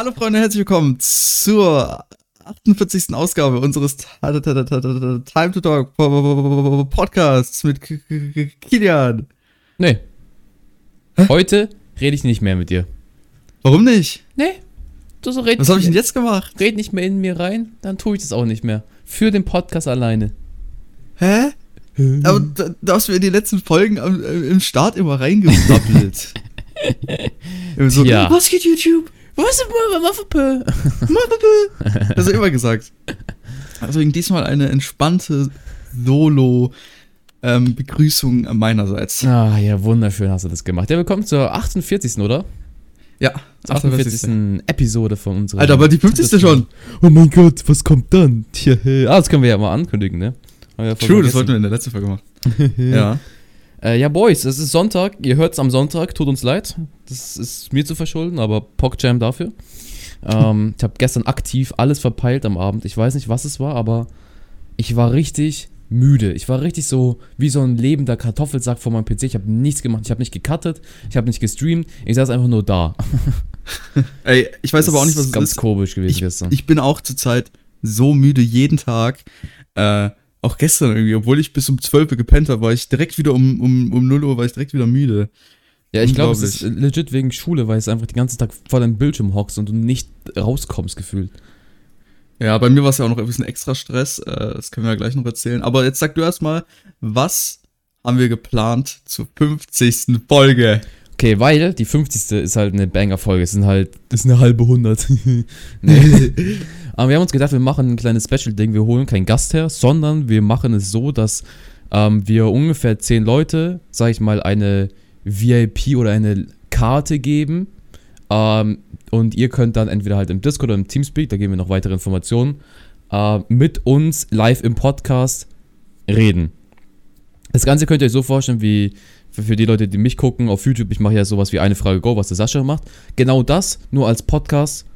Hallo Freunde, herzlich willkommen zur 48. Ausgabe unseres Time to Talk Podcasts mit Kilian. Nee. Heute rede ich nicht mehr mit dir. Warum nicht? Nee. Du so Was habe ich denn jetzt gemacht? Red nicht mehr in mir rein, dann tue ich das auch nicht mehr. Für den Podcast alleine. Hä? Aber da, da hast du in die letzten Folgen am, äh, im Start immer reingesappelt. Immer so, Tja. was geht YouTube? Was ist Muffepö? Das hast du immer gesagt. Deswegen diesmal eine entspannte Solo-Begrüßung meinerseits. Ah, ja, wunderschön hast du das gemacht. Ja, willkommen zur 48. oder? Ja, 48. Episode von unserer. Alter, aber die 50. schon. Oh mein Gott, was kommt dann? Tja, ah, das können wir ja mal ankündigen, ne? Ja True, das wollten wir in der letzten Folge machen. ja. Äh, ja, Boys, es ist Sonntag. Ihr hört es am Sonntag. Tut uns leid. Das ist mir zu verschulden, aber PogJam dafür. Ähm, ich habe gestern aktiv alles verpeilt am Abend. Ich weiß nicht, was es war, aber ich war richtig müde. Ich war richtig so wie so ein lebender Kartoffelsack vor meinem PC. Ich habe nichts gemacht. Ich habe nicht gecuttet. Ich habe nicht gestreamt. Ich saß einfach nur da. Ey, ich weiß aber auch nicht, was Das ist es ganz komisch gewesen Ich, gestern. ich bin auch zurzeit so müde jeden Tag. Äh, auch gestern irgendwie, obwohl ich bis um 12 Uhr gepennt habe, war ich direkt wieder um, um, um 0 Uhr, war ich direkt wieder müde. ja, ich glaube, es ist legit wegen Schule, weil es einfach den ganzen Tag vor deinem Bildschirm hockst und du nicht rauskommst gefühlt. Ja, bei mir war es ja auch noch ein bisschen extra Stress. Äh, das können wir ja gleich noch erzählen. Aber jetzt sag du erstmal, was haben wir geplant zur 50. Folge? Okay, weil die 50. ist halt eine Banger-Folge. Es sind halt, das ist eine halbe hundert. nee. Aber wir haben uns gedacht, wir machen ein kleines Special-Ding. Wir holen keinen Gast her, sondern wir machen es so, dass ähm, wir ungefähr 10 Leute, sag ich mal, eine VIP oder eine Karte geben. Ähm, und ihr könnt dann entweder halt im Discord oder im Teamspeak, da geben wir noch weitere Informationen, äh, mit uns live im Podcast reden. Das Ganze könnt ihr euch so vorstellen, wie für, für die Leute, die mich gucken auf YouTube, ich mache ja sowas wie eine Frage Go, was der Sascha macht. Genau das, nur als Podcast.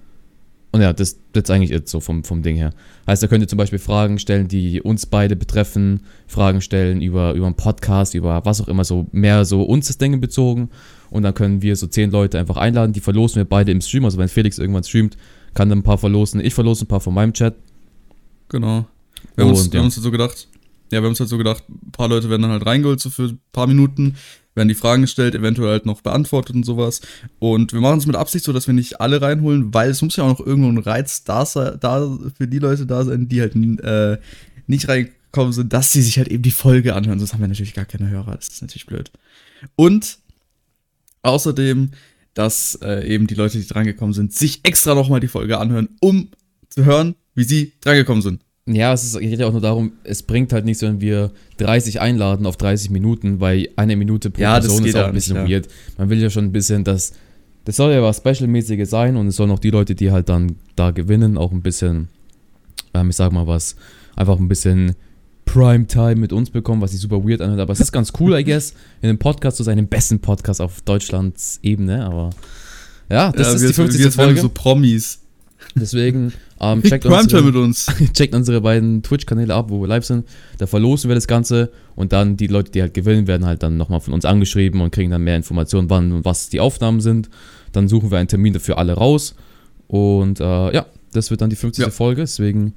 Und ja, das, das ist eigentlich it so vom, vom Ding her. Heißt, da könnt ihr zum Beispiel Fragen stellen, die uns beide betreffen, Fragen stellen über, über einen Podcast, über was auch immer, so mehr so uns das Dinge bezogen. Und dann können wir so zehn Leute einfach einladen, die verlosen wir beide im Stream. Also wenn Felix irgendwann streamt, kann dann ein paar verlosen. Ich verlose ein paar von meinem Chat. Genau. Wir haben, uns, Und, wir ja. haben uns so gedacht, ja, wir haben uns halt so gedacht, ein paar Leute werden dann halt reingeholt, so für ein paar Minuten, werden die Fragen gestellt, eventuell halt noch beantwortet und sowas. Und wir machen es mit Absicht so, dass wir nicht alle reinholen, weil es muss ja auch noch irgendwo ein Reiz da, da für die Leute da sein, die halt äh, nicht reingekommen sind, dass sie sich halt eben die Folge anhören. Sonst haben wir natürlich gar keine Hörer. Das ist natürlich blöd. Und außerdem, dass äh, eben die Leute, die drangekommen sind, sich extra nochmal die Folge anhören, um zu hören, wie sie drangekommen sind. Ja, es ist, geht ja auch nur darum, es bringt halt nichts, wenn wir 30 einladen auf 30 Minuten, weil eine Minute pro Ja, Person ist auch ein bisschen nicht, ja. weird. Man will ja schon ein bisschen, dass das soll ja was Special-mäßiges sein und es sollen auch die Leute, die halt dann da gewinnen, auch ein bisschen, ähm, ich sag mal was, einfach ein bisschen Primetime mit uns bekommen, was sich super weird anhört. Aber es ist ganz cool, I guess, in einem Podcast zu sein, im besten Podcast auf Deutschlands Ebene, aber ja, das ja, ist wir, die 50. wir Folge. so Promis. Deswegen ähm, checkt, unsere, checkt unsere beiden Twitch-Kanäle ab, wo wir live sind. Da verlosen wir das Ganze und dann die Leute, die halt gewinnen, werden halt dann nochmal von uns angeschrieben und kriegen dann mehr Informationen, wann und was die Aufnahmen sind. Dann suchen wir einen Termin dafür alle raus. Und äh, ja, das wird dann die 50. Ja. Folge. Deswegen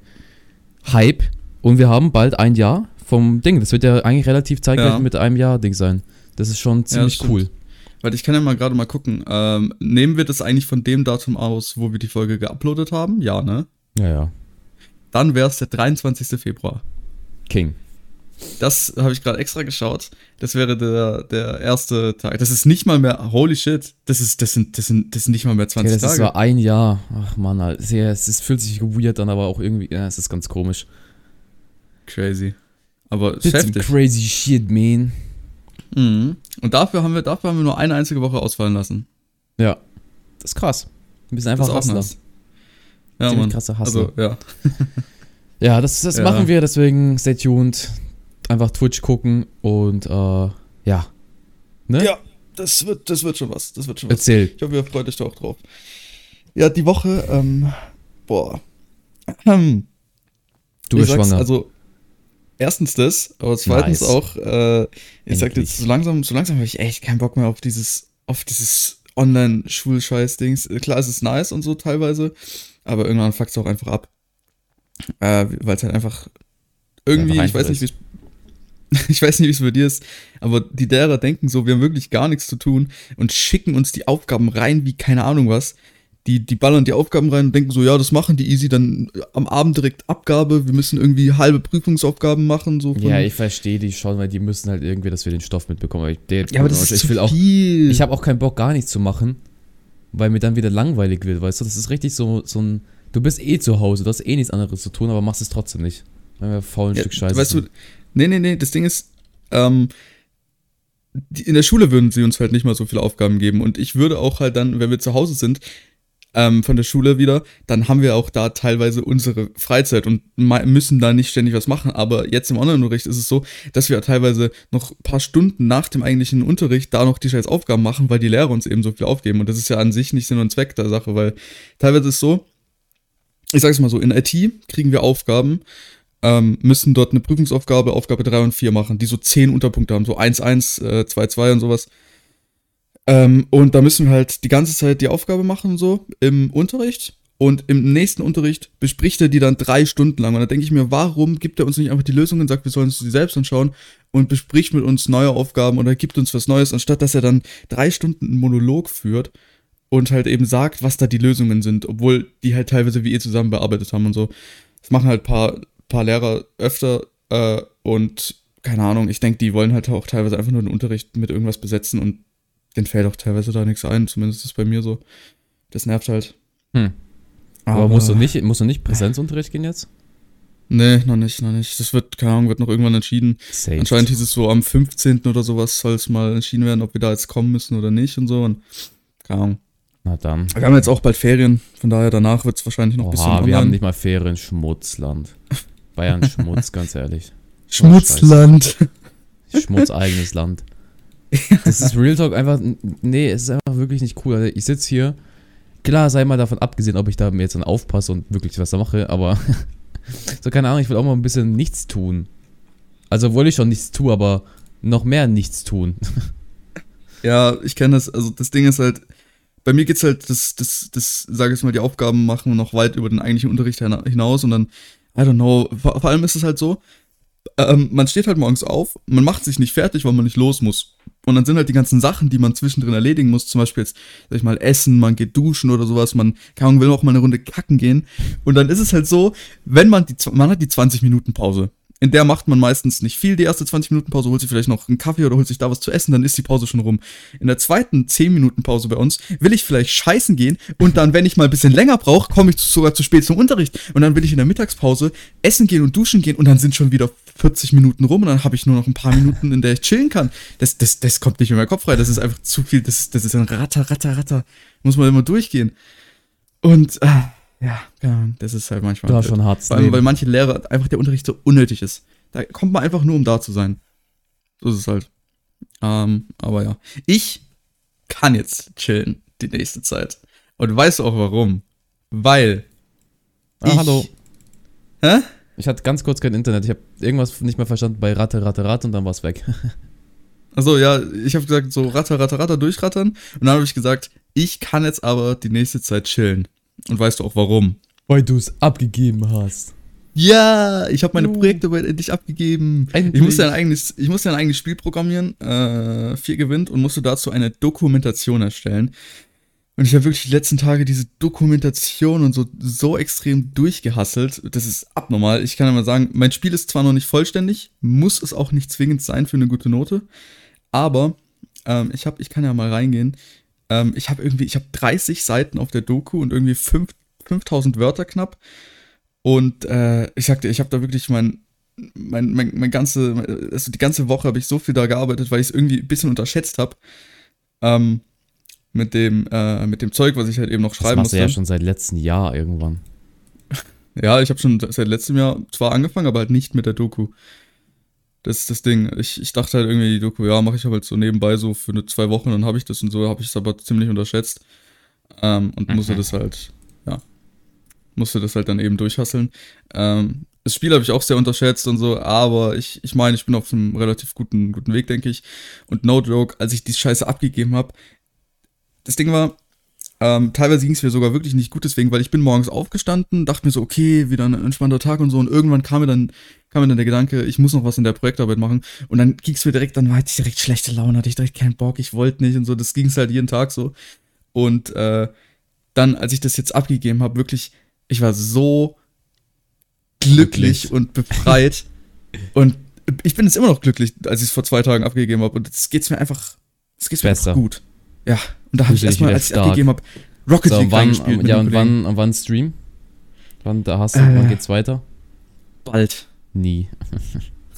Hype. Und wir haben bald ein Jahr vom Ding. Das wird ja eigentlich relativ zeitgleich Ja. mit einem Jahr Ding sein. Das ist schon ziemlich stimmt. cool. Weil ich kann ja mal gerade mal gucken. Ähm, nehmen wir das eigentlich von dem Datum aus, wo wir die Folge geuploadet haben? Ja, ne? Ja, ja. Dann wäre es der 23. Februar. King. Das habe ich gerade extra geschaut. Das wäre der, der erste Tag. Das ist nicht mal mehr, holy shit, das ist, das sind, das sind, das sind nicht mal mehr 20 Okay, das ist Tage. so ein Jahr. Ach man. Es, ja, es ist, fühlt sich weird an, aber auch irgendwie, ja, es ist ganz komisch. Crazy. Aber ist some heftig. crazy shit, man. Mhm. Und dafür haben wir, dafür haben wir nur eine einzige Woche ausfallen lassen. Ja. Das ist krass. Ein bisschen einfach das ist auch Hustler. nice. Ja, Ziemlich Mann. krasser Hustler. Also, ja. Ja, das, das Ja. machen wir, deswegen stay tuned. Einfach Twitch gucken und äh, ja. Ne? Ja, das wird, das wird schon was. Das wird schon was. Erzähl. Ich hoffe, ihr freut euch da auch drauf. Ja, die Woche, ähm, boah. Du bist schwanger. Also, erstens das, aber zweitens Nice. auch, äh, ich sag Endlich. jetzt, so langsam, so langsam habe ich echt keinen Bock mehr auf dieses, auf dieses Online-Schulscheiß-Dings. Klar, es ist nice und so teilweise, aber irgendwann fuckt es auch einfach ab. Äh, Weil es halt einfach irgendwie, Einfach ich weiß nicht, wie es ich weiß nicht, wie es bei dir ist, aber die derer denken so, wir haben wirklich gar nichts zu tun und schicken uns die Aufgaben rein wie keine Ahnung was. Die, die ballern die Aufgaben rein und denken so, ja, das machen die easy, dann am Abend direkt Abgabe, wir müssen irgendwie halbe Prüfungsaufgaben machen. So Ja, ich verstehe die schon, weil die müssen halt irgendwie, dass wir den Stoff mitbekommen. Aber ich, der, ja aber das ist ich zu will auch, viel. ich habe auch keinen Bock, gar nichts zu machen, weil mir dann wieder langweilig wird, weißt du? Das ist richtig so, so ein, du bist eh zu Hause, du hast eh nichts anderes zu tun, aber machst es trotzdem nicht. Weil wir faul ein Ja, Stück Scheiße Weißt du, nee, nee, nee, das Ding ist, ähm, in der Schule würden sie uns halt nicht mal so viele Aufgaben geben. Und ich würde auch halt dann, wenn wir zu Hause sind, ähm, von der Schule wieder, dann haben wir auch da teilweise unsere Freizeit und müssen da nicht ständig was machen. Aber jetzt im Online-Unterricht ist es so, dass wir teilweise noch ein paar Stunden nach dem eigentlichen Unterricht da noch die scheiß Aufgaben machen, weil die Lehrer uns eben so viel aufgeben. Und das ist ja an sich nicht Sinn und Zweck der Sache, weil teilweise ist es so, ich sag's mal so, in IT kriegen wir Aufgaben, ähm, müssen dort eine Prüfungsaufgabe, Aufgabe 3 und 4 machen, die so 10 Unterpunkte haben, so 1, 1, äh, 2, 2 und sowas. Ähm, und da müssen wir halt die ganze Zeit die Aufgabe machen, so im Unterricht. Und im nächsten Unterricht bespricht er die dann drei Stunden lang. Und da denke ich mir, warum gibt er uns nicht einfach die Lösungen und sagt, wir sollen uns die selbst anschauen und bespricht mit uns neue Aufgaben oder gibt uns was Neues, anstatt dass er dann drei Stunden einen Monolog führt und halt eben sagt, was da die Lösungen sind, obwohl die halt teilweise wie ihr zusammen bearbeitet haben und so. Das machen halt paar, paar Lehrer öfter äh, und keine Ahnung, ich denke, die wollen halt auch teilweise einfach nur den Unterricht mit irgendwas besetzen und denen fällt auch teilweise da nichts ein, zumindest ist es bei mir so. Das nervt halt. Hm. Aber, musst du nicht, musst du nicht Präsenzunterricht gehen jetzt? Nee, noch nicht, noch nicht. Das wird, keine Ahnung, wird noch irgendwann entschieden. Safe. Anscheinend hieß es so, am 15. oder sowas soll es mal entschieden werden, ob wir da jetzt kommen müssen oder nicht und so. Und keine Ahnung. Na dann. Wir haben jetzt auch bald Ferien, von daher danach wird es wahrscheinlich noch ein bisschen Oha, wir haben online. nicht mal Ferien, Schmutzland. Bayern Schmutz, ganz ehrlich. Schmutzland. Schmutzeigenes Land. Das ist Real Talk einfach, nee, es ist einfach wirklich nicht cool. Also ich sitze hier, klar, sei mal davon abgesehen, ob ich da mir jetzt dann aufpasse und wirklich was da mache, aber so keine Ahnung, ich will auch mal ein bisschen nichts tun. Also obwohl ich schon nichts tue, aber noch mehr nichts tun. Ja, ich kenne das. Also das Ding ist halt, bei mir geht's halt, das, das, das, sage ich mal, die Aufgaben machen noch weit über den eigentlichen Unterricht hina- hinaus und dann, I don't know, vor, vor allem ist es halt so, ähm, man steht halt morgens auf, man macht sich nicht fertig, weil man nicht los muss. Und dann sind halt die ganzen Sachen, die man zwischendrin erledigen muss, zum Beispiel jetzt, sag ich mal, essen, man geht duschen oder sowas, man Ahnung, will auch mal eine Runde kacken gehen. Und dann ist es halt so, wenn man die, man hat die 20 Minuten Pause. In der macht man meistens nicht viel, die erste 20 Minuten Pause, holt sich vielleicht noch einen Kaffee oder holt sich da was zu essen, dann ist die Pause schon rum. In der zweiten 10 Minuten Pause bei uns will ich vielleicht scheißen gehen und dann, wenn ich mal ein bisschen länger brauche, komme ich sogar zu spät zum Unterricht. Und dann will ich in der Mittagspause essen gehen und duschen gehen und dann sind schon wieder 40 Minuten rum und dann habe ich nur noch ein paar Minuten, in der ich chillen kann. Das, das, das kommt nicht in meinen Kopf rein. Das ist einfach zu viel. Das, das ist ein Ratter, Ratter, Ratter. Muss man immer durchgehen. Und, äh, ja, das ist halt manchmal. Hast blöd. schon hart Vor allem, weil manche Lehrer einfach der Unterricht so unnötig ist. Da kommt man einfach nur, um da zu sein. So ist es halt. Ähm, aber ja. Ich kann jetzt chillen die nächste Zeit. Und weißt du auch warum? Weil. Ah, ich, hallo. Hä? Ich hatte ganz kurz kein Internet. Ich habe irgendwas nicht mehr verstanden bei Ratte, Ratte, Ratte und dann war es weg. Achso, ja, ich habe gesagt, so ratter, ratter, ratter durchrattern. Und dann habe ich gesagt, ich kann jetzt aber die nächste Zeit chillen. Und weißt du auch warum? Weil du es abgegeben hast. Ja, ich habe meine. Projekte bald endlich abgegeben. Endlich. Ich musste ein eigenes, ich musste ein eigenes Spiel programmieren, äh, vier gewinnt und musste dazu eine Dokumentation erstellen. Und ich habe wirklich die letzten Tage diese Dokumentation und so, so extrem durchgehasselt. Das ist abnormal. Ich kann ja mal sagen, mein Spiel ist zwar noch nicht vollständig, muss es auch nicht zwingend sein für eine gute Note. Aber ähm, ich habe, ich kann ja mal reingehen. Ähm, ich habe irgendwie, ich habe 30 Seiten auf der Doku und irgendwie 5, 5000 Wörter knapp. Und äh, ich sagte, ich habe da wirklich mein, mein, mein, mein ganze, also die ganze Woche habe ich so viel da gearbeitet, weil ich es irgendwie ein bisschen unterschätzt habe. Ähm, mit dem, äh, mit dem Zeug, was ich halt eben noch Das schreiben machst du musste. ja schon seit letztem Jahr irgendwann. Ja, ich habe schon seit letztem Jahr zwar angefangen, aber halt nicht mit der Doku. Das ist das Ding. Ich, ich dachte halt irgendwie, die Doku, ja, mache ich halt so nebenbei so für eine zwei Wochen, dann habe ich das und so, habe ich es aber ziemlich unterschätzt. Ähm, und musste Mhm. das halt, ja, musste das halt dann eben durchhasseln. Ähm, das Spiel habe ich auch sehr unterschätzt und so, aber ich, ich meine, ich bin auf einem relativ guten, guten Weg, denke ich. Und no joke, als ich die Scheiße abgegeben habe, das Ding war, ähm, teilweise ging es mir sogar wirklich nicht gut deswegen, weil ich bin morgens aufgestanden, dachte mir so, okay, wieder ein entspannter Tag und so. Und irgendwann kam mir dann, kam mir dann der Gedanke, ich muss noch was in der Projektarbeit machen. Und dann ging es mir direkt, dann hatte ich direkt schlechte Laune, hatte ich direkt keinen Bock, ich wollte nicht und so. Das ging es halt jeden Tag so. Und äh, dann, als ich das jetzt abgegeben habe, wirklich, ich war so glücklich, glücklich. und befreit. und ich bin jetzt immer noch glücklich, als ich es vor zwei Tagen abgegeben habe. Und jetzt geht's mir einfach, es geht's mir einfach gut. Ja, und da habe ich erstmal, als ich stark. abgegeben habe, Rocket so, League wann, reingespielt. Ja, und wann, und wann Stream? Wann, da hast du, äh, wann geht's weiter? Bald. Nie.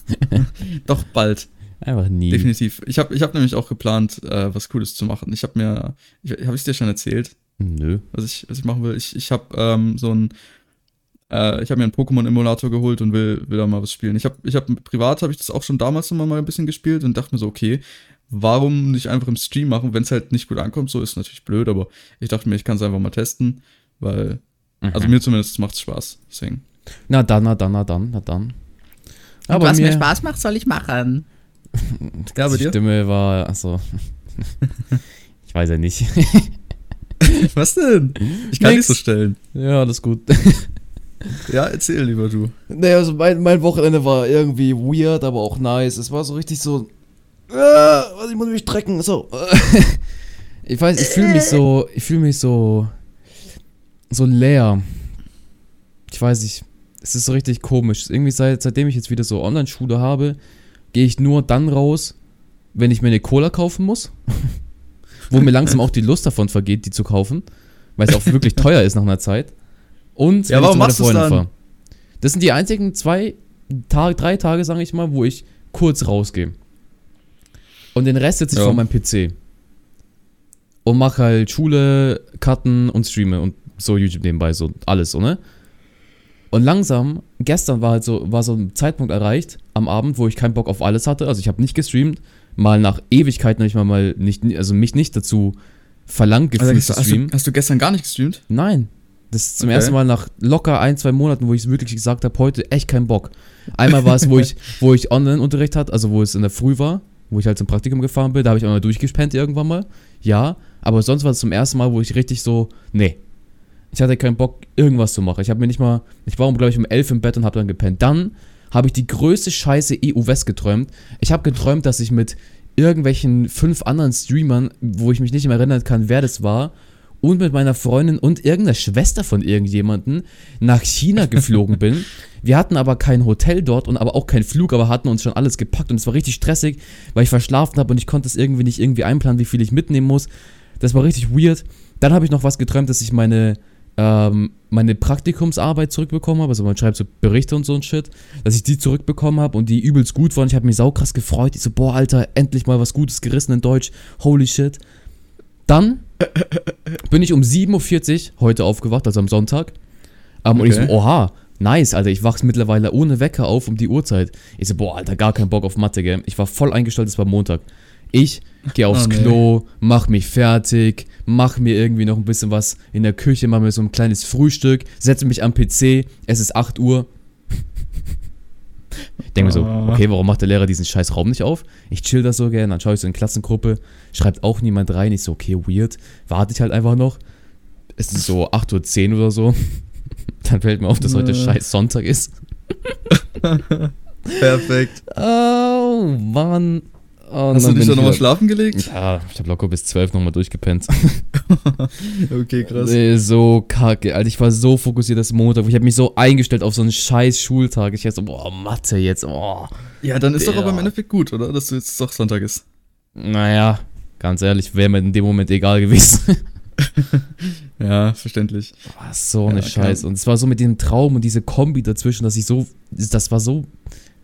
Doch, bald. Einfach nie. Definitiv. Ich habe ich hab nämlich auch geplant, äh, was Cooles zu machen. Ich habe mir, habe ich dir schon erzählt? Nö. Was ich, was ich machen will. Ich, ich habe ähm, so ein, äh, ich habe mir einen Pokémon-Emulator geholt und will, will da mal was spielen. Ich habe, ich habe privat habe ich das auch schon damals immer mal ein bisschen gespielt und dachte mir so, okay, warum nicht einfach im Stream machen, wenn es halt nicht gut ankommt, so ist natürlich blöd, aber ich dachte mir, ich kann es einfach mal testen, weil, mhm. also mir zumindest macht es Spaß, deswegen. Na dann, na dann, na dann, na dann. Aber was mir, mir Spaß macht, soll ich machen. ja, Die Stimme war, also, ich weiß ja nicht. was denn? Ich kann Nix. nicht so stellen. Ja, alles gut. Ja, erzähl lieber du. Naja, also mein, mein Wochenende war irgendwie weird, aber auch nice. Es war so richtig so, äh, ich muss mich strecken. So. ich weiß, ich fühle mich so, ich fühle mich so, so leer. Ich weiß nicht, es ist so richtig komisch. Irgendwie seit, seitdem ich jetzt wieder so Online-Schule habe, gehe ich nur dann raus, wenn ich mir eine Cola kaufen muss. Wo mir langsam auch die Lust davon vergeht, die zu kaufen. Weil es auch wirklich teuer ist nach einer Zeit. Und ja, warum ich zu meiner Freundin fahre. Das sind die einzigen zwei Tage, drei Tage, sage ich mal, wo ich kurz rausgehe. Und den Rest sitze ich ja. vor meinem PC. Und mache halt Schule, Karten und streame und so YouTube nebenbei, so alles, so, ne? Und langsam, gestern war halt so, war so ein Zeitpunkt erreicht am Abend, wo ich keinen Bock auf alles hatte. Also ich habe nicht gestreamt, mal nach Ewigkeiten habe ich mal, mal nicht, also mich nicht dazu verlangt gefühlt also, zu streamen. Hast du, hast du, gestern gar nicht gestreamt? Nein. Das ist zum okay. ersten Mal nach locker ein, zwei Monaten, wo ich wirklich gesagt habe, heute echt keinen Bock. Einmal war es, wo ich, wo ich Online-Unterricht hatte, also wo es in der Früh war wo ich halt zum Praktikum gefahren bin. Da habe ich auch mal durchgespennt irgendwann mal. Ja, aber sonst war es zum ersten Mal, wo ich richtig so, nee. Ich hatte keinen Bock, irgendwas zu machen. Ich habe mir nicht mal, ich war, glaube ich, um elf im Bett und habe dann gepennt. Dann habe ich die größte Scheiße EU-West geträumt. Ich habe geträumt, dass ich mit irgendwelchen fünf anderen Streamern, wo ich mich nicht mehr erinnern kann, wer das war, und mit meiner Freundin und irgendeiner Schwester von irgendjemanden nach China geflogen bin. Wir hatten aber kein Hotel dort und aber auch keinen Flug, aber hatten uns schon alles gepackt und es war richtig stressig, weil ich verschlafen habe und ich konnte es irgendwie nicht irgendwie einplanen, wie viel ich mitnehmen muss. Das war richtig weird. Dann habe ich noch was geträumt, dass ich meine ähm, meine Praktikumsarbeit zurückbekommen habe, also man schreibt so Berichte und so ein Shit, dass ich die zurückbekommen habe und die übelst gut waren. Ich habe mich saukrass gefreut. Ich so, boah, Alter, endlich mal was Gutes gerissen in Deutsch. Holy shit. Dann bin ich um 7.40 Uhr heute aufgewacht, also am Sonntag. Um, okay. Und ich so, oha, nice, Alter, ich wachse mittlerweile ohne Wecker auf um die Uhrzeit. Ich so, boah, Alter, gar keinen Bock auf Mathe, gell. Ich war voll eingestellt, es war Montag. Ich gehe aufs oh, nee. Klo, mach mich fertig, mach mir irgendwie noch ein bisschen was in der Küche, mach mir so ein kleines Frühstück, setze mich am PC, es ist 8 Uhr, Denke mir so, ah. okay, warum macht der Lehrer diesen scheiß Raum nicht auf? Ich chill das so gerne, dann schaue ich so in Klassengruppe, schreibt auch niemand rein. Ich so, okay, weird. Warte ich halt einfach noch. Es ist so 8.10 Uhr oder so. Dann fällt mir auf, dass heute scheiß Sonntag ist. Perfekt. Oh, Mann. Oh, Hast du dich dann nochmal schlafen gelegt? Ja, ich habe locker bis 12 nochmal durchgepennt. okay, krass. Nee, so kacke, Alter. Ich war so fokussiert das Montag. Ich habe mich so eingestellt auf so einen scheiß Schultag. Ich dachte so, boah, Mathe jetzt, oh. Ja, dann ist der. doch aber im Endeffekt gut, oder? Dass du jetzt doch Sonntag ist. Naja, ganz ehrlich, wäre mir in dem Moment egal gewesen. ja, verständlich. War so eine ja, Scheiße. Und es war so mit dem Traum und diese Kombi dazwischen, dass ich so, das war so,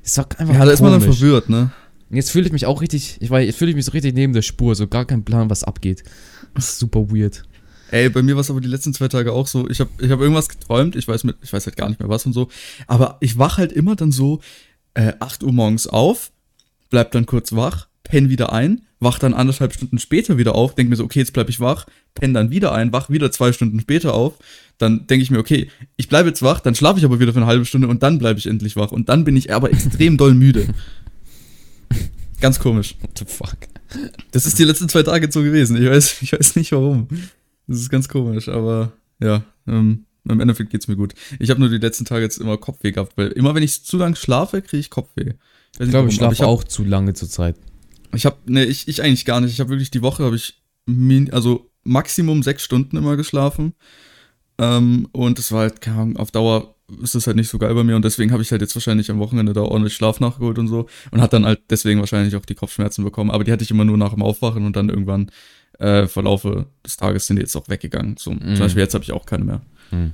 es war einfach Ja, da ist man dann verwirrt, ne? Jetzt fühle ich mich auch richtig, ich weiß, jetzt fühle ich mich so richtig neben der Spur, so gar kein Plan, was abgeht. Das ist super weird. Ey, bei mir war es aber die letzten zwei Tage auch so. Ich habe ich hab irgendwas geträumt, ich weiß, mit, ich weiß halt gar nicht mehr was und so. Aber ich wach halt immer dann so äh, 8 Uhr morgens auf, bleib dann kurz wach, penn wieder ein, wach dann anderthalb Stunden später wieder auf, denk mir so, okay, jetzt bleib ich wach, penn dann wieder ein, wach wieder zwei Stunden später auf. Dann denke ich mir, okay, ich bleibe jetzt wach, dann schlafe ich aber wieder für eine halbe Stunde und dann bleibe ich endlich wach. Und dann bin ich aber extrem doll müde. Ganz komisch. What the fuck? Das ist die letzten zwei Tage so gewesen. Ich weiß, ich weiß nicht warum. Das ist ganz komisch, aber ja, ähm, im Endeffekt geht's mir gut. Ich habe nur die letzten Tage jetzt immer Kopfweh gehabt, weil immer wenn ich zu lange schlafe, kriege ich Kopfweh. Ich, ich glaube, ich schlafe auch zu lange zur Zeit. Ich habe, ne, ich, ich eigentlich gar nicht. Ich habe wirklich die Woche, habe ich, min, also Maximum sechs Stunden immer geschlafen. Ähm, und es war halt, keine Ahnung, auf Dauer ist das halt nicht so geil bei mir und deswegen habe ich halt jetzt wahrscheinlich am Wochenende da ordentlich Schlaf nachgeholt und so und hat dann halt deswegen wahrscheinlich auch die Kopfschmerzen bekommen. Aber die hatte ich immer nur nach dem Aufwachen und dann irgendwann äh, vor Laufe des Tages sind die jetzt auch weggegangen. So, mm. Zum mhm. Beispiel jetzt habe ich auch keine mehr. Mm.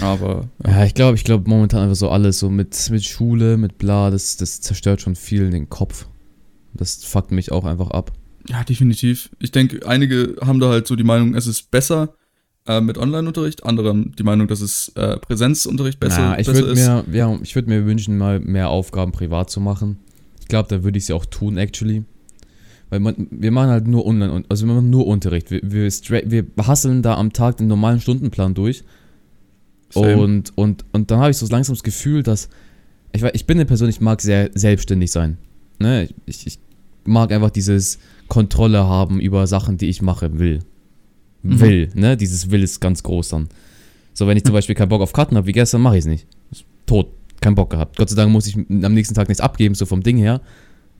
Aber. Ja, ja ich glaube, ich glaube momentan einfach so alles, so mit, mit Schule, mit bla, das, das zerstört schon viel den Kopf. Das fuckt mich auch einfach ab. Ja, definitiv. Ich denke, einige haben da halt so die Meinung, es ist besser äh, mit Online-Unterricht, andere haben die Meinung, dass es äh, Präsenzunterricht besser, Na, ich besser ist. Mir, ja, ich würde mir wünschen, mal mehr Aufgaben privat zu machen. Ich glaube, da würde ich sie auch tun, actually. Weil man, wir machen halt nur online, also wir machen nur Unterricht. Wir, wir, wir hasseln da am Tag den normalen Stundenplan durch. Und, und, und dann habe ich so langsam das Gefühl, dass. Ich, ich bin eine Person, ich mag sehr selbstständig sein. Ne? Ich, ich mag einfach dieses Kontrolle haben über Sachen, die ich mache will. Mhm. Will, ne? Dieses Will ist ganz groß dann. So, wenn ich zum Beispiel keinen Bock auf Karten habe, wie gestern, mache ich es nicht. Tot, kein Bock gehabt. Gott sei Dank muss ich am nächsten Tag nichts abgeben, so vom Ding her.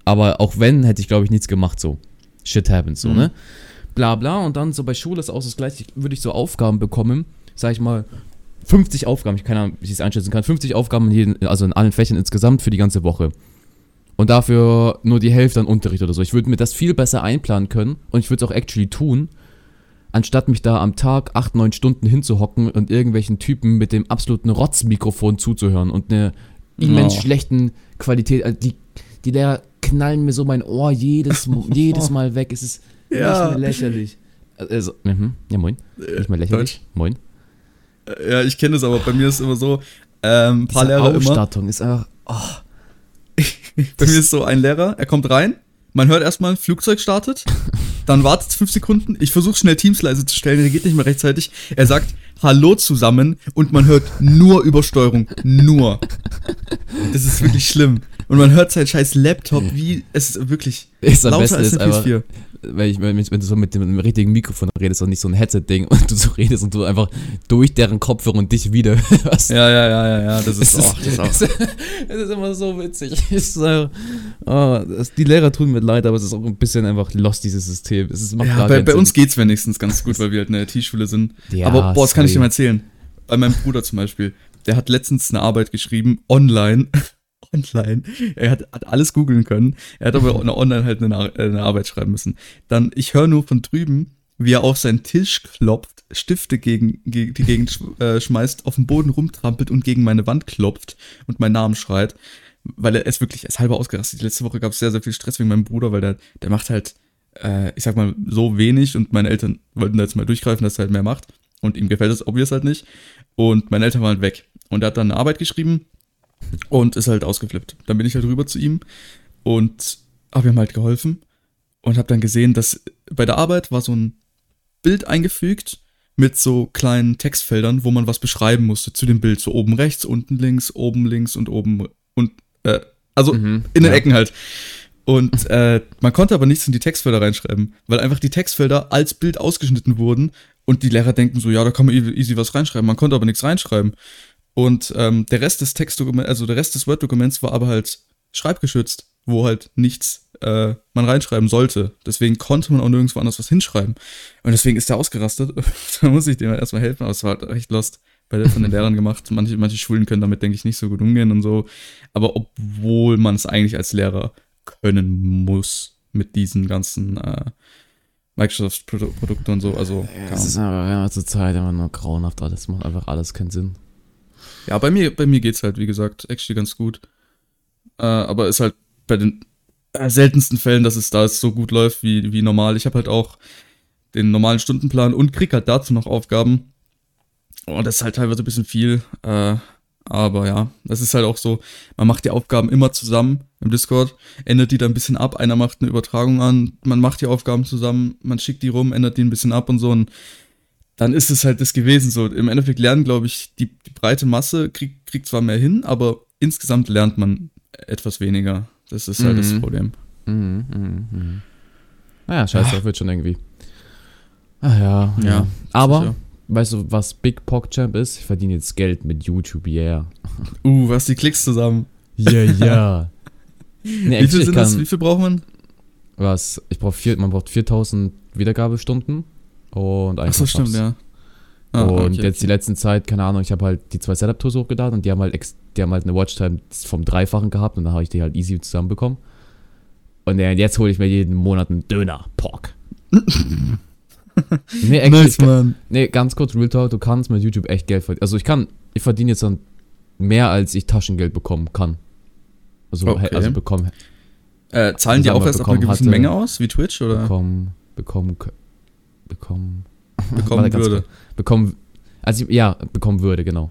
Aber auch wenn, hätte ich, glaube ich, nichts gemacht, so. Shit happens, so, mhm. ne? Bla bla. Und dann so bei Schule ist auch das gleiche, würde ich so Aufgaben bekommen, sag ich mal, 50 Aufgaben, ich keine Ahnung, wie ich es einschätzen kann, 50 Aufgaben in jeden, also in allen Fächern insgesamt für die ganze Woche. Und dafür nur die Hälfte an Unterricht oder so. Ich würde mir das viel besser einplanen können und ich würde es auch actually tun, anstatt mich da am Tag 8, 9 Stunden hinzuhocken und irgendwelchen Typen mit dem absoluten Rotzmikrofon zuzuhören und eine immens oh. schlechten Qualität. Also die, die Lehrer knallen mir so mein Ohr jedes, jedes Mal weg. Es ist ja. nicht mehr lächerlich. Also, mhm. ja, moin. Nicht mehr lächerlich. Deutsch. Moin. Ja, ich kenne es, aber bei mir ist es immer so, ähm, ein paar Diese Lehrer Ausstattung immer, ist einfach, oh. bei mir ist so ein Lehrer, er kommt rein, man hört erstmal, Flugzeug startet, dann wartet fünf Sekunden, ich versuche schnell Teams leise zu stellen, der geht nicht mehr rechtzeitig, er sagt Hallo zusammen und man hört nur Übersteuerung, nur. Das ist wirklich schlimm. Und man hört sein scheiß Laptop, wie es ist wirklich ist lauter als eine PS4 wenn, ich, wenn, wenn du so mit dem, richtigen Mikrofon redest und nicht so ein Headset-Ding und du so redest und du einfach durch deren Kopfhörer und dich wieder hörst. Ja, ja, ja, ja, ja, das ist, auch, das ist, auch. das ist immer so witzig. Ist, äh, oh, das, die Lehrer tun mir leid, aber es ist auch ein bisschen einfach lost, dieses System. Es ist, ja, bei, bei uns geht's wenigstens ganz gut, weil wir halt eine IT-Schule sind. Ja, aber boah, das kann ich dir mal erzählen. Bei meinem Bruder zum Beispiel, der hat letztens eine Arbeit geschrieben, online, online. Er hat, hat alles googeln können. Er hat aber online halt eine, eine Arbeit schreiben müssen. Dann, ich höre nur von drüben, wie er auf seinen Tisch klopft, Stifte gegen, gegen die Gegend äh, schmeißt, auf den Boden rumtrampelt und gegen meine Wand klopft und meinen Namen schreit. Weil er ist wirklich, er ist halber ausgerastet. Die letzte Woche gab es sehr, sehr viel Stress wegen meinem Bruder, weil der, der macht halt, äh, ich sag mal, so wenig und meine Eltern wollten da jetzt mal durchgreifen, dass er halt mehr macht. Und ihm gefällt das obvious halt nicht. Und meine Eltern waren halt weg. Und er hat dann eine Arbeit geschrieben und ist halt ausgeflippt. Dann bin ich halt rüber zu ihm und habe ihm halt geholfen und habe dann gesehen, dass bei der Arbeit war so ein Bild eingefügt mit so kleinen Textfeldern, wo man was beschreiben musste zu dem Bild. So oben rechts, unten links, oben links und oben und äh, also mhm, in den ja. Ecken halt. Und äh, man konnte aber nichts in die Textfelder reinschreiben, weil einfach die Textfelder als Bild ausgeschnitten wurden und die Lehrer denken so, ja, da kann man easy was reinschreiben. Man konnte aber nichts reinschreiben. Und ähm, der Rest des Textdokuments, also der Rest des Word-Dokuments war aber halt schreibgeschützt, wo halt nichts äh, man reinschreiben sollte. Deswegen konnte man auch nirgendwo anders was hinschreiben. Und deswegen ist er ausgerastet. da muss ich dem halt erstmal helfen, aber es war halt echt lost bei der von den Lehrern gemacht. Manche, manche Schulen können damit, denke ich, nicht so gut umgehen und so. Aber obwohl man es eigentlich als Lehrer können muss mit diesen ganzen äh, Microsoft-Produkten und so. Also, ja, das ist aber ja, zur Zeit immer nur grauenhaft alles. Macht einfach alles keinen Sinn. Ja, bei mir, bei mir geht's halt, wie gesagt, actually ganz gut. Äh, aber ist halt bei den äh, seltensten Fällen, dass es da so gut läuft wie, wie normal. Ich habe halt auch den normalen Stundenplan und krieg halt dazu noch Aufgaben. Und das ist halt teilweise ein bisschen viel. Äh, aber ja, das ist halt auch so, man macht die Aufgaben immer zusammen im Discord, ändert die dann ein bisschen ab, einer macht eine Übertragung an, man macht die Aufgaben zusammen, man schickt die rum, ändert die ein bisschen ab und so. Und dann ist es halt das gewesen. So, im Endeffekt lernen, glaube ich, die, die, breite Masse kriegt krieg zwar mehr hin, aber insgesamt lernt man etwas weniger. Das ist halt mhm. das Problem. Mhm, mhm, mhm. Naja, scheiß drauf, wird schon irgendwie. Ah ja. Ja, Aber, sicher. weißt du, was Big PogChamp ist? Ich verdiene jetzt Geld mit YouTube, yeah. Uh, was die Klicks zusammen. Yeah, yeah. nee, Wie viel sind kann, das? Wie viel braucht man? was? Ich brauche vier, man braucht 4000 Wiedergabestunden und Ach so, stimmt, ja. Ah, und okay, jetzt die okay. letzten Zeit, keine Ahnung, ich habe halt die zwei Setup-Tours hochgeladen und die haben halt ex die haben halt eine Watchtime vom Dreifachen gehabt und dann habe ich die halt easy zusammenbekommen. Und ja, jetzt hole ich mir jeden Monat einen Döner. Pork. nee, actually, Nice, Mann. nee, ganz kurz, Real Talk, du kannst mit YouTube echt Geld verdienen. Also ich kann, ich verdiene jetzt dann mehr, als ich Taschengeld bekommen kann. Also, Okay. also bekommen, Äh, zahlen die Sag auch erst ab einer gewissen hatte- Menge aus, wie Twitch, oder? bekommen, bekommen, k- bekommen, Bekommen würde. kurz. bekommen, also ja, bekommen würde, genau.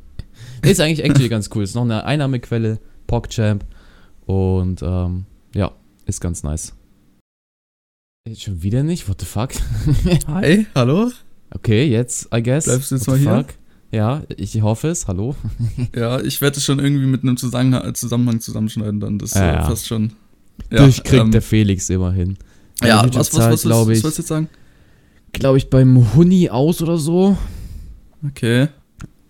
ist eigentlich actually ganz cool. Ist noch eine Einnahmequelle, PogChamp und ähm, ja, ist ganz nice. Jetzt schon wieder nicht? What the fuck? Hi, hallo? Okay, jetzt, I guess. Bleibst du jetzt What the mal hier? fuck? Ja, ich hoffe es. Hallo. Ja, ich werde es schon irgendwie mit einem Zusammenhang, Zusammenhang zusammenschneiden, dann. Das Ja, äh, ja. fast schon. Das kriegt ähm, der Felix immerhin. Ja, was, was, was, was, wolltest du jetzt sagen? Glaube ich, beim Huni aus oder so. Okay.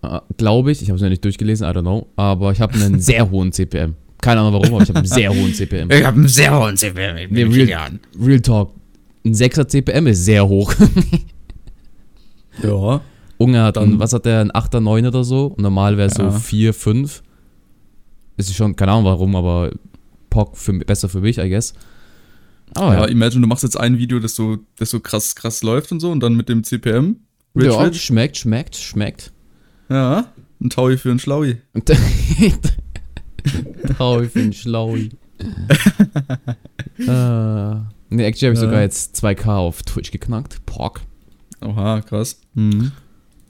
Äh, glaube ich. Ich habe es ja nicht durchgelesen, I don't know. Aber ich habe einen sehr hohen CPM. Keine Ahnung warum, aber ich habe einen sehr hohen CPM. Ich habe einen sehr hohen CPM mit Nee, real-. Real Talk. Ein 6er CPM ist sehr hoch. Ja. Unge hat Dann- dann, was hat der, ein 8er, 9 oder so? Und normal wäre es Ja. so 4, 5. Ist schon, keine Ahnung warum, aber Pock für, besser für mich, I guess. Aber ja, ja, imagine, du machst jetzt ein Video, das so, das so krass, krass läuft und so und dann mit dem CPM. Rich, ja rich. schmeckt, schmeckt, schmeckt. Ja, ein Taui für einen Schlaui. Und Teufel, Schlaui. äh, ne, actually habe ich sogar jetzt 2K auf Twitch geknackt. Pock. Oha, krass. Mhm.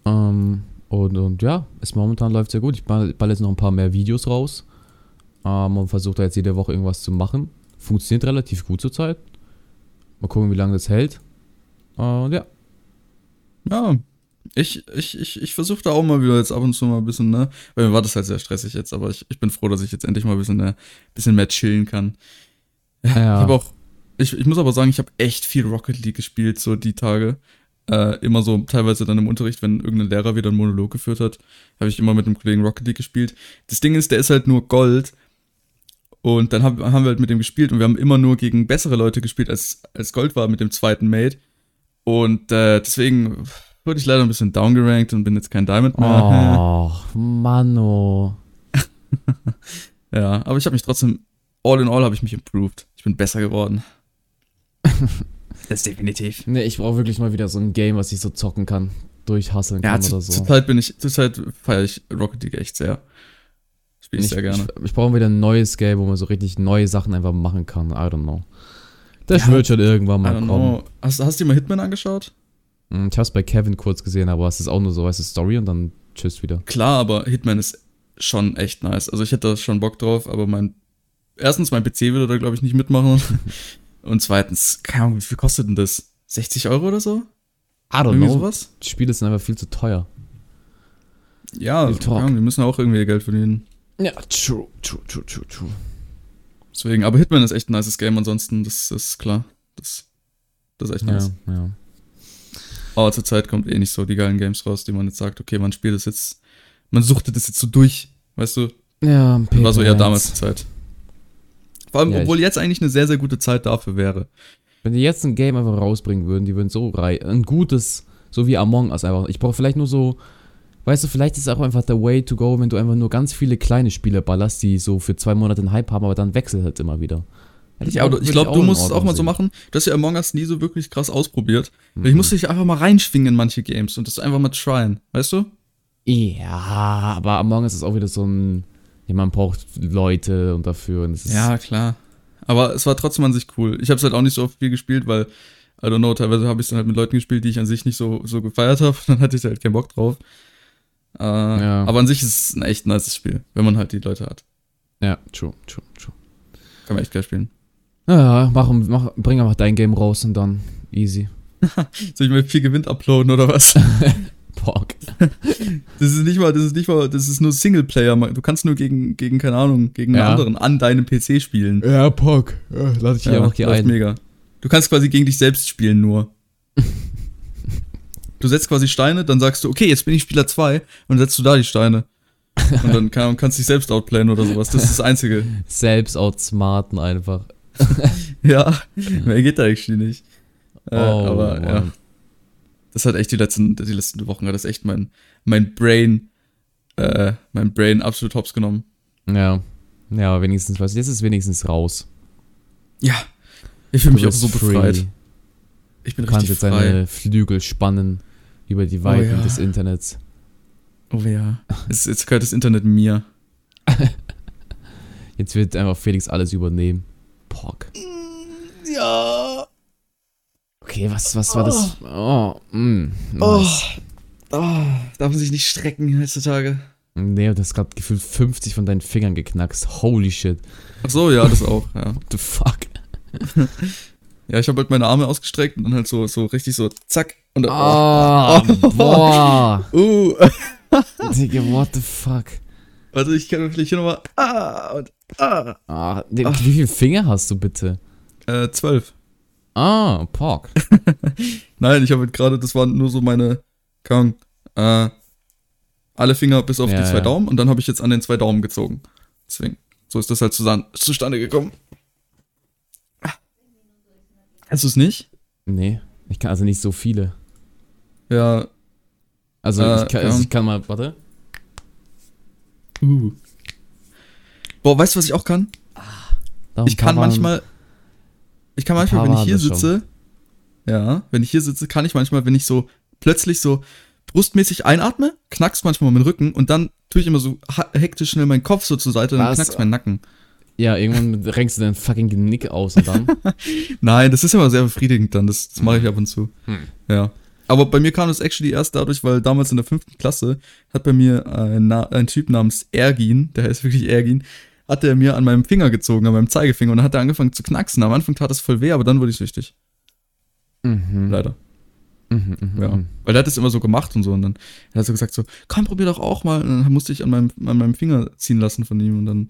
Ähm, und, und ja, es momentan läuft sehr gut. Ich ball, ball jetzt noch ein paar mehr Videos raus. Ähm, und versuche da jetzt jede Woche irgendwas zu machen. Funktioniert relativ gut zurzeit. Mal gucken, wie lange das hält. Und ja. Ja, ich, ich, ich, ich versuche da auch mal wieder jetzt ab und zu mal ein bisschen, ne? Weil mir war das halt sehr stressig jetzt, aber ich, ich bin froh, dass ich jetzt endlich mal ein bisschen, äh, bisschen mehr chillen kann. Ja. Ich habe auch, ich, ich muss aber sagen, ich habe echt viel Rocket League gespielt, so die Tage. Äh, immer so, teilweise dann im Unterricht, wenn irgendein Lehrer wieder einen Monolog geführt hat, habe ich immer mit einem Kollegen Rocket League gespielt. Das Ding ist, der ist halt nur Gold. Und dann hab, haben wir halt mit dem gespielt und wir haben immer nur gegen bessere Leute gespielt, als, als Gold war mit dem zweiten Mate. Und äh, deswegen wurde ich leider ein bisschen downgerankt und bin jetzt kein Diamond mehr. Oh, Mano. Ja, aber ich habe mich trotzdem, all in all habe ich mich improved. Ich bin besser geworden. Das definitiv. Ne, ich brauche wirklich mal wieder so ein Game, was ich so zocken kann. Durchhasseln Ja, kann zu, oder so. zurzeit bin ich, zurzeit feiere ich Rocket League echt sehr. Spiele ich, sehr gerne. Ich, ich brauche wieder ein neues Game, wo man so richtig neue Sachen einfach machen kann. I don't know. Das Ja, wird schon irgendwann I mal don't kommen. know. Hast, hast du dir mal Hitman angeschaut? Hm, Ich hab's bei Kevin kurz gesehen, aber es ist auch nur so, weißt du, Story und dann tschüss wieder. Klar, aber Hitman ist schon echt nice. Also ich hätte da schon Bock drauf, aber mein, erstens, mein PC würde da glaube ich nicht mitmachen. Und zweitens, keine Ahnung, wie viel kostet denn das? 60 Euro oder so? I don't Irgendwie know. sowas? Die Spiele sind einfach viel zu teuer. Ja. Ahnung, die müssen auch irgendwie Geld verdienen. Ja, true, true, true, true, true. Deswegen, aber Hitman ist echt ein nices Game, ansonsten, das ist klar. Das, das ist echt Ja, nice. ja. Aber zur Zeit kommt eh nicht so die geilen Games raus, die man jetzt sagt, okay, man spielt das jetzt, man suchtet das jetzt so durch, weißt du? Ja, Das war so eher damals die Zeit. Vor allem, Ja, obwohl jetzt eigentlich eine sehr, sehr gute Zeit dafür wäre. Wenn die jetzt ein Game einfach rausbringen würden, die würden so rei ein gutes, so wie Among Us einfach. Ich brauche vielleicht nur so, weißt du, vielleicht ist es auch einfach der Way to go, wenn du einfach nur ganz viele kleine Spiele ballerst, die so für zwei Monate einen Hype haben, aber dann wechselt halt immer wieder. Hätte Ja, auch- ich glaube, du musst es auch mal so sehen. machen. Du hast ja Among Us nie so wirklich krass ausprobiert. Mhm. Ich musste dich einfach mal reinschwingen in manche Games und das einfach mal tryen, weißt du? Ja, aber Among Us ist auch wieder so ein, ja, man braucht Leute und dafür und ist, klar. Aber es war trotzdem an sich cool. Ich habe es halt auch nicht so oft viel gespielt, weil, I don't know, teilweise habe ich es dann halt mit Leuten gespielt, die ich an sich nicht so, so gefeiert habe. Dann hatte ich halt keinen Bock drauf. Äh, Ja. Aber an sich ist es ein echt nices Spiel, wenn man halt die Leute hat. ja, true, true, true. Kann man echt geil spielen. Ja, mach, mach, bring einfach dein Game raus und dann easy. Soll ich mal viel Gewinn uploaden oder was? Bock. Das ist nicht mal, das ist nicht mal, das ist nur Singleplayer. Du kannst nur gegen, gegen keine Ahnung, gegen einen Ja. anderen an deinem PC spielen. Ja, Pock. Ja, lade ich hier einfach hier ein. mega. Du kannst quasi gegen dich selbst spielen nur. Du setzt quasi Steine, dann sagst du, okay, jetzt bin ich Spieler 2 und dann setzt du da die Steine. Und dann kann, kannst du dich selbst outplayen oder sowas. Das ist das Einzige. Selbst outsmarten einfach. Ja, mehr geht da actually nicht. Äh, Oh, aber ja, Mann. das hat echt die letzten, die letzten Wochen hat das echt mein, mein Brain, äh, mein Brain absolut hops genommen. Ja. Ja, aber wenigstens was. Jetzt ist wenigstens raus. Ja, ich fühle mich auch so free. befreit. Ich bin Du kannst richtig jetzt frei. deine Flügel spannen über die Weiten ja. des Internets. Oh ja. Jetzt, jetzt gehört das Internet mir. Jetzt wird einfach Felix alles übernehmen. Pock. Ja. Okay, was, was war das? Oh, mm, Oh. oh. Darf man sich nicht strecken heutzutage. Nee, du hast gerade gefühlt 50 von deinen Fingern geknackst. Holy shit. Ach so, ja, das auch, ja. What the fuck? Ja, ich habe halt meine Arme ausgestreckt und dann halt so, so richtig so zack. Und dann, Ah, boah. Uh. Digga, what the fuck? Warte, ich kann vielleicht hier nochmal. Ah, und ah. Ah, wie viele Finger hast du bitte? Äh, zwölf. Ah, Pock. Nein, ich habe halt gerade, das waren nur so meine, Ahnung, äh, alle Finger bis auf Ja, die zwei ja. Daumen und dann habe ich jetzt an den zwei Daumen gezogen. Deswegen, so ist das halt zusammen, zustande gekommen. Hast du es nicht? Nee, ich kann also nicht so viele. Ja. Also, Äh, ich, kann, ja. also ich kann mal, warte. Uh. Boah, weißt du, was ich auch kann? Da Ich kann manchmal, ich kann manchmal, wenn ich hier das schon. sitze, ja, wenn ich hier sitze, kann ich manchmal, wenn ich so plötzlich so brustmäßig einatme, knackst manchmal meinen Rücken und dann tue ich immer so hektisch schnell meinen Kopf so zur Seite und dann knackst meinen Nacken. Ja, irgendwann renkst du dein fucking Genick aus und dann. Nein, das ist immer sehr befriedigend dann, das, das mache ich ab und zu. Hm. Ja. Aber bei mir kam das actually erst dadurch, weil damals in der fünften Klasse hat bei mir ein, Na- ein Typ namens Ergin, der heißt wirklich Ergin, hat er mir an meinem Finger gezogen, an meinem Zeigefinger und dann hat er angefangen zu knacksen. Am Anfang tat es voll weh, aber dann wurde ich süchtig. mhm. Leider. Mhm, mhm, Ja. mhm. Weil der hat das immer so gemacht und so. Und dann hat er so gesagt: so, komm, probier doch auch mal. Und dann musste ich an meinem, an meinem Finger ziehen lassen von ihm und dann,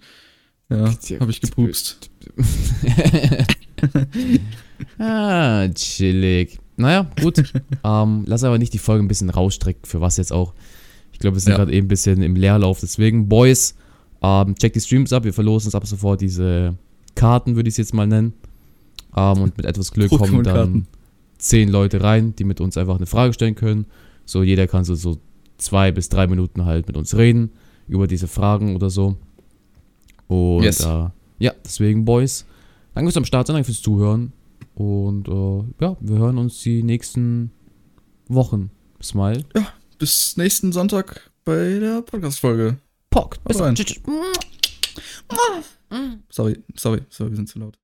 ja, habe ich gepupst. ah, chillig. Naja, gut. ähm, lass aber nicht die Folge ein bisschen rausstrecken, für was jetzt auch. Ich glaube, wir sind Ja. gerade eben ein bisschen im Leerlauf. Deswegen, Boys, ähm, checkt die Streams ab. Wir verlosen es ab sofort diese Karten, würde ich es jetzt mal nennen. Ähm, und mit etwas Glück kommen dann zehn Leute rein, die mit uns einfach eine Frage stellen können. So, jeder kann so, so zwei bis drei Minuten halt mit uns reden über diese Fragen oder so. Und Yes. äh, ja, deswegen, Boys, danke fürs am Start sein, danke fürs Zuhören. Und äh, ja, wir hören uns die nächsten Wochen. Smile. Bis nächsten Sonntag bei der Podcast-Folge. Pock. Bis rein. dann. Tschüss, tschüss. Sorry, sorry, sorry, wir sind zu laut.